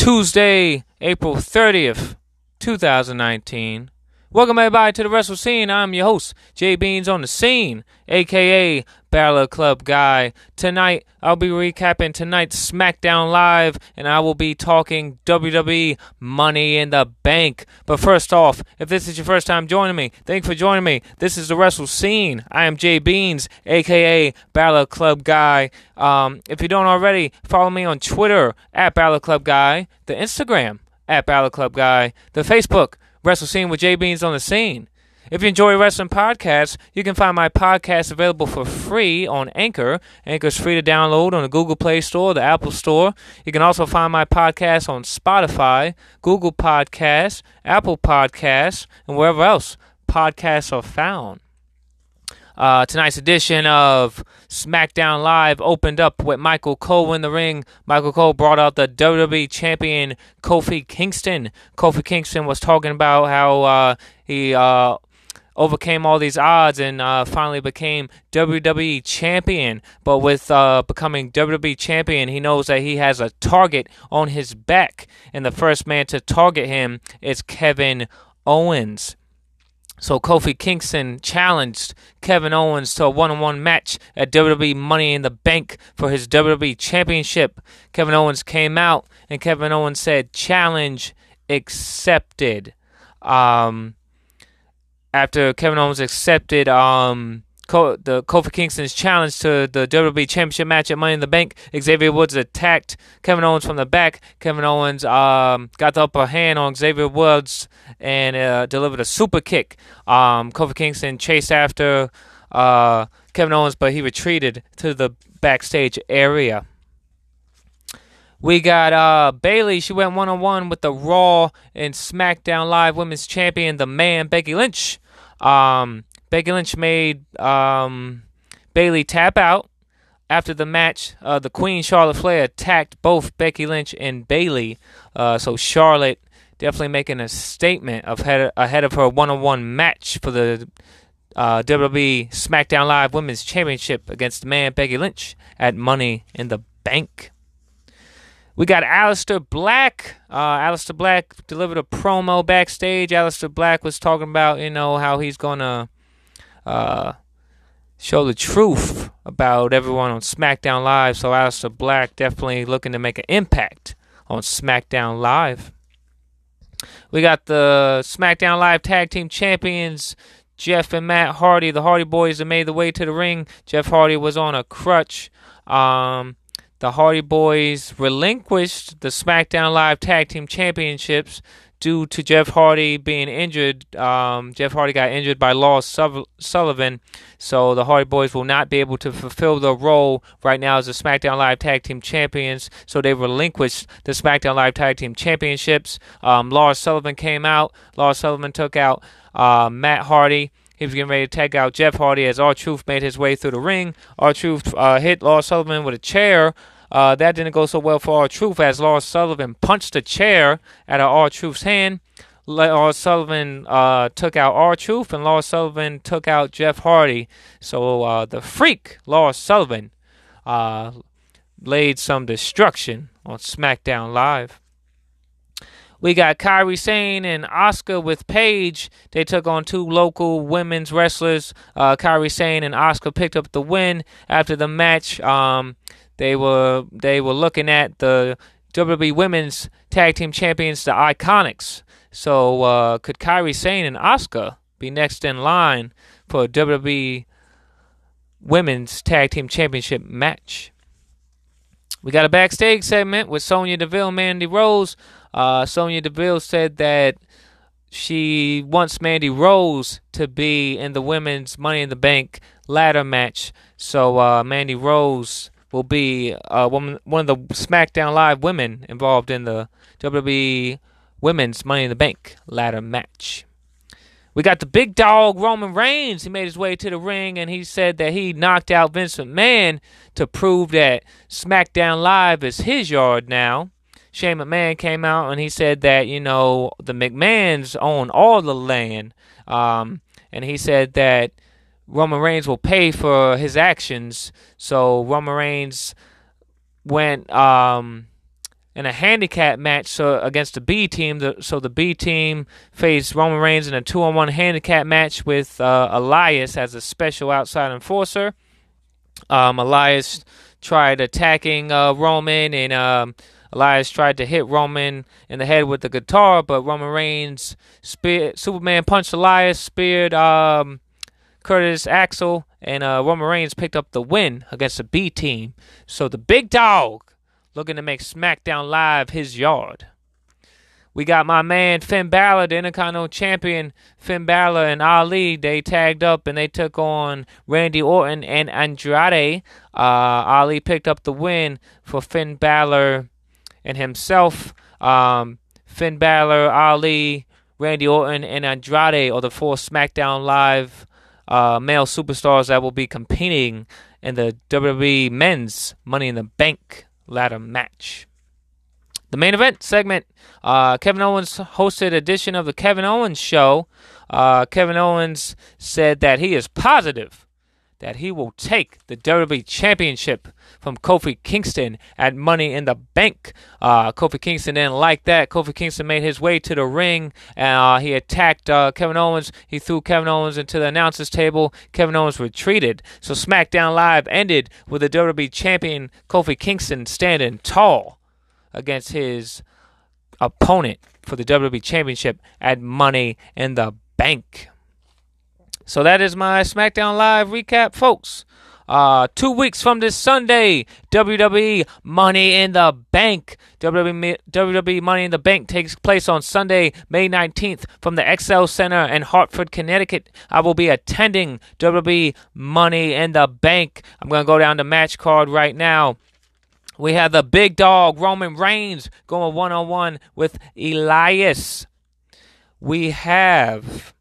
Tuesday, April 30th, 2019. Welcome everybody to the Wrestle Scene. I'm your host, Jay Beans on the scene, aka Balor Club Guy. Tonight, I'll be recapping tonight's SmackDown Live, and I will be talking WWE Money in the Bank. But first off, if this is your first time joining me, thank you for joining me. This is the Wrestle Scene. I am Jay Beans, aka Balor Club Guy. Um, if you don't already, follow me on Twitter at Balor Club Guy, the Instagram at Balor Club Guy, the Facebook Wrestle Scene with Jay Beans on the scene. If you enjoy wrestling podcasts, you can find my podcast available for free on Anchor. Anchor's free to download on the Google Play Store, the Apple Store. You can also find my podcast on Spotify, Google Podcasts, Apple Podcasts, and wherever else podcasts are found. Uh, tonight's edition of SmackDown Live opened up with Michael Cole in the ring. Michael Cole brought out the WWE champion Kofi Kingston. Kofi Kingston was talking about how uh, he uh, overcame all these odds and uh, finally became WWE champion. But with uh, becoming WWE champion, he knows that he has a target on his back, and the first man to target him is Kevin Owens. So Kofi Kingston challenged Kevin Owens to a one-on-one match at WWE Money in the Bank for his WWE Championship. Kevin Owens came out and Kevin Owens said, "Challenge accepted." Um, after Kevin Owens accepted um, the Kofi Kingston's challenge to the WWE Championship match at Money in the Bank. Xavier Woods attacked Kevin Owens from the back. Kevin Owens um, got the upper hand on Xavier Woods and uh, delivered a super kick. Um, Kofi Kingston chased after uh, Kevin Owens, but he retreated to the backstage area. We got uh, Bayley. She went one on one with the Raw and SmackDown Live Women's Champion, the man Becky Lynch. Um, Becky Lynch made um, Bayley tap out. After the match, uh, the Queen Charlotte Flair attacked both Becky Lynch and Bayley. Uh, so Charlotte definitely making a statement of head, ahead of her one-on-one match for the uh, WWE SmackDown Live Women's Championship against man Becky Lynch at Money in the Bank. We got Aleister Black. Uh, Black delivered a promo backstage. Aleister Black was talking about, you know, how he's gonna uh, show the truth about everyone on SmackDown Live. So Aleister Black definitely looking to make an impact on SmackDown Live. We got the SmackDown Live Tag Team Champions, Jeff and Matt Hardy. The Hardy Boys have made the way to the ring. Jeff Hardy was on a crutch. Um, the Hardy Boys relinquished the SmackDown Live Tag Team Championships due to Jeff Hardy being injured. Um, Jeff Hardy got injured by Lars Sullivan, so the Hardy Boys will not be able to fulfill their role right now as the SmackDown Live Tag Team Champions. So they relinquished the SmackDown Live Tag Team Championships. Um, Lars Sullivan came out. Lars Sullivan took out uh, Matt Hardy. He was getting ready to take out Jeff Hardy as R-Truth made his way through the ring. R-Truth uh, hit Lars Sullivan with a chair. Uh, that didn't go so well for R-Truth as Lars Sullivan punched a chair out of R-Truth's hand. Lars Sullivan uh, took out R-Truth and Lars Sullivan took out Jeff Hardy. So uh, the freak Lars Sullivan uh, laid some destruction on SmackDown Live. We got Kairi Sane and Asuka with Paige. They took on two local women's wrestlers. Uh, Kairi Sane and Asuka picked up the win after the match. Um, they were they were looking at the WWE Women's Tag Team Champions, the Iconics. So uh, could Kairi Sane and Asuka be next in line for WWE Women's Tag Team Championship match? We got a backstage segment with Sonya Deville Mandy Rose. Uh, Sonya Deville said that she wants Mandy Rose to be in the women's Money in the Bank ladder match. So uh, Mandy Rose will be uh, one, one of the SmackDown Live women involved in the WWE Women's Money in the Bank ladder match. We got the big dog Roman Reigns. He made his way to the ring and he said that he knocked out Vince McMahon to prove that SmackDown Live is his yard now. Shane McMahon came out and he said that, you know, the McMahons own all the land. Um, and he said that Roman Reigns will pay for his actions. So Roman Reigns went um, in a handicap match so against the B team. The, so the B team faced Roman Reigns in a two-on-one handicap match with uh, Elias as a special outside enforcer. Um, Elias tried attacking uh, Roman, and um, Elias tried to hit Roman in the head with the guitar, but Roman Reigns spear Superman punched Elias, speared um, Curtis Axel, and uh, Roman Reigns picked up the win against the B team. So the big dog looking to make SmackDown Live his yard. We got my man Finn Balor, the Intercontinental Champion. Finn Balor and Ali, they tagged up and they took on Randy Orton and Andrade. Uh, Ali picked up the win for Finn Balor and himself. Um, Finn Balor, Ali, Randy Orton, and Andrade are the four SmackDown Live uh, male superstars that will be competing in the WWE Men's Money in the Bank ladder match. The main event segment uh, Kevin Owens hosted edition of the Kevin Owens Show. Uh, Kevin Owens said that he is positive that he will take the WWE Championship from Kofi Kingston at Money in the Bank. Uh, Kofi Kingston didn't like that. Kofi Kingston made his way to the ring. Uh, he attacked uh, Kevin Owens. He threw Kevin Owens into the announcers table. Kevin Owens retreated. So SmackDown Live ended with the WWE Champion Kofi Kingston standing tall against his opponent for the WWE Championship at Money in the Bank. So that is my SmackDown Live recap, folks. Uh, two weeks from this Sunday, WWE Money in the Bank. WWE, WWE Money in the Bank takes place on Sunday, May 19th from the XL Center in Hartford, Connecticut. I will be attending WWE Money in the Bank. I'm going to go down the match card right now. We have the big dog, Roman Reigns, going one on one with Elias. We have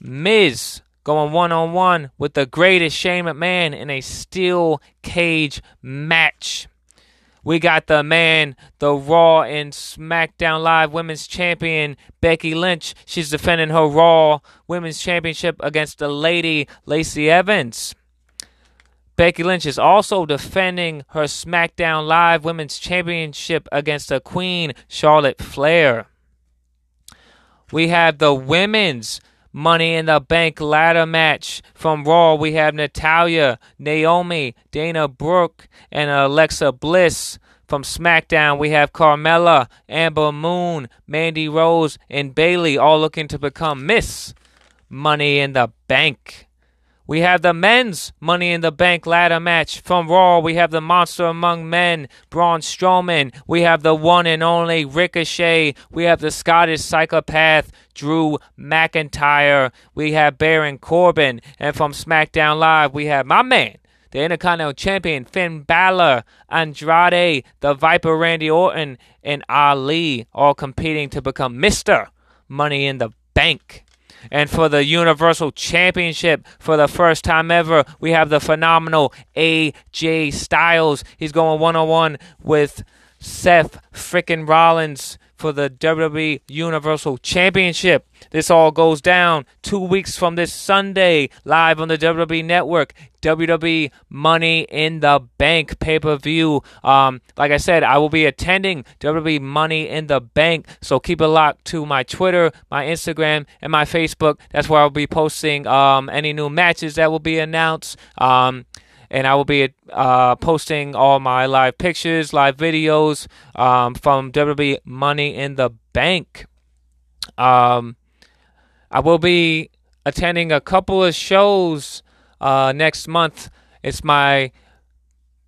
Miz going one on one with the greatest Shane McMahon in a steel cage match. We got the man, the Raw and SmackDown Live Women's Champion, Becky Lynch. She's defending her Raw Women's Championship against the lady, Lacey Evans. Becky Lynch is also defending her SmackDown Live Women's Championship against the Queen, Charlotte Flair. We have the women's Money in the Bank ladder match from Raw. We have Natalya, Naomi, Dana Brooke, and Alexa Bliss. From SmackDown, we have Carmella, Ember Moon, Mandy Rose, and Bayley all looking to become Miss Money in the Bank. We have the men's Money in the Bank ladder match from Raw. We have the Monster Among Men, Braun Strowman. We have the one and only Ricochet. We have the Scottish psychopath, Drew McIntyre. We have Baron Corbin. And from SmackDown Live, we have my man, the Intercontinental Champion Finn Balor, Andrade, the Viper Randy Orton, and Ali, all competing to become Mr. Money in the Bank. And for the Universal Championship, for the first time ever, we have the phenomenal AJ Styles. He's going one on one with Seth frickin' Rollins for the WWE Universal Championship. This all goes down two weeks from this Sunday, live on the WWE Network. WWE Money in the Bank pay per view. Um, like I said, I will be attending WWE Money in the Bank, so keep it locked to my Twitter, my Instagram, and my Facebook. That's where I'll be posting um, any new matches that will be announced. Um, and I will be uh, posting all my live pictures, live videos um, from WWE Money in the Bank. Um, I will be attending a couple of shows uh, next month. It's my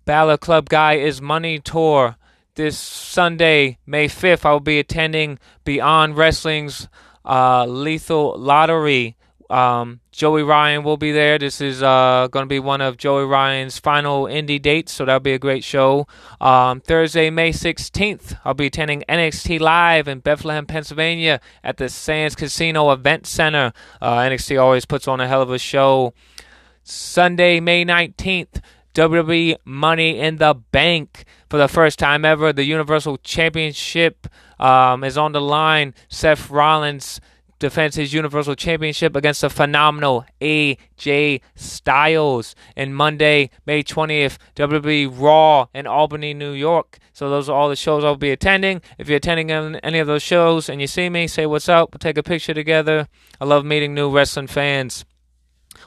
Balor Club Guy is Money tour. This Sunday, May 5th, I will be attending Beyond Wrestling's uh, Lethal Lottery um, Joey Ryan will be there. This is uh, going to be one of Joey Ryan's final indie dates, so that'll be a great show. Um, Thursday, May 16th, I'll be attending NXT Live in Bethlehem, Pennsylvania at the Sands Casino Event Center. Uh, NXT always puts on a hell of a show. Sunday, May 19th, WWE Money in the Bank. For the first time ever, the Universal Championship um, is on the line. Seth Rollins defends his Universal Championship against the phenomenal AJ Styles. And Monday, May 20th, WWE Raw in Albany, New York. So those are all the shows I'll be attending. If you're attending any of those shows and you see me, say what's up. We'll take a picture together. I love meeting new wrestling fans.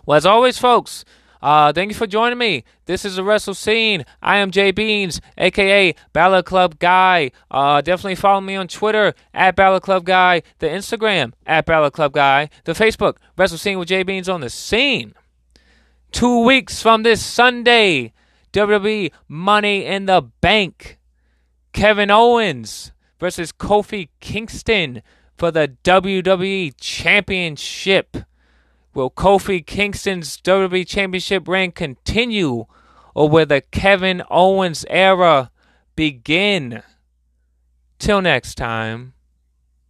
Well, as always, folks, uh, thank you for joining me. This is the Wrestle Scene. I am Jay Beans, aka Balor Club Guy. Uh, definitely follow me on Twitter at Balor Club Guy, the Instagram at Balor Club Guy, the Facebook Wrestle Scene with Jay Beans on the scene. Two weeks from this Sunday, WWE Money in the Bank. Kevin Owens versus Kofi Kingston for the WWE Championship. Will Kofi Kingston's WWE Championship reign continue, or will the Kevin Owens era begin? Till next time.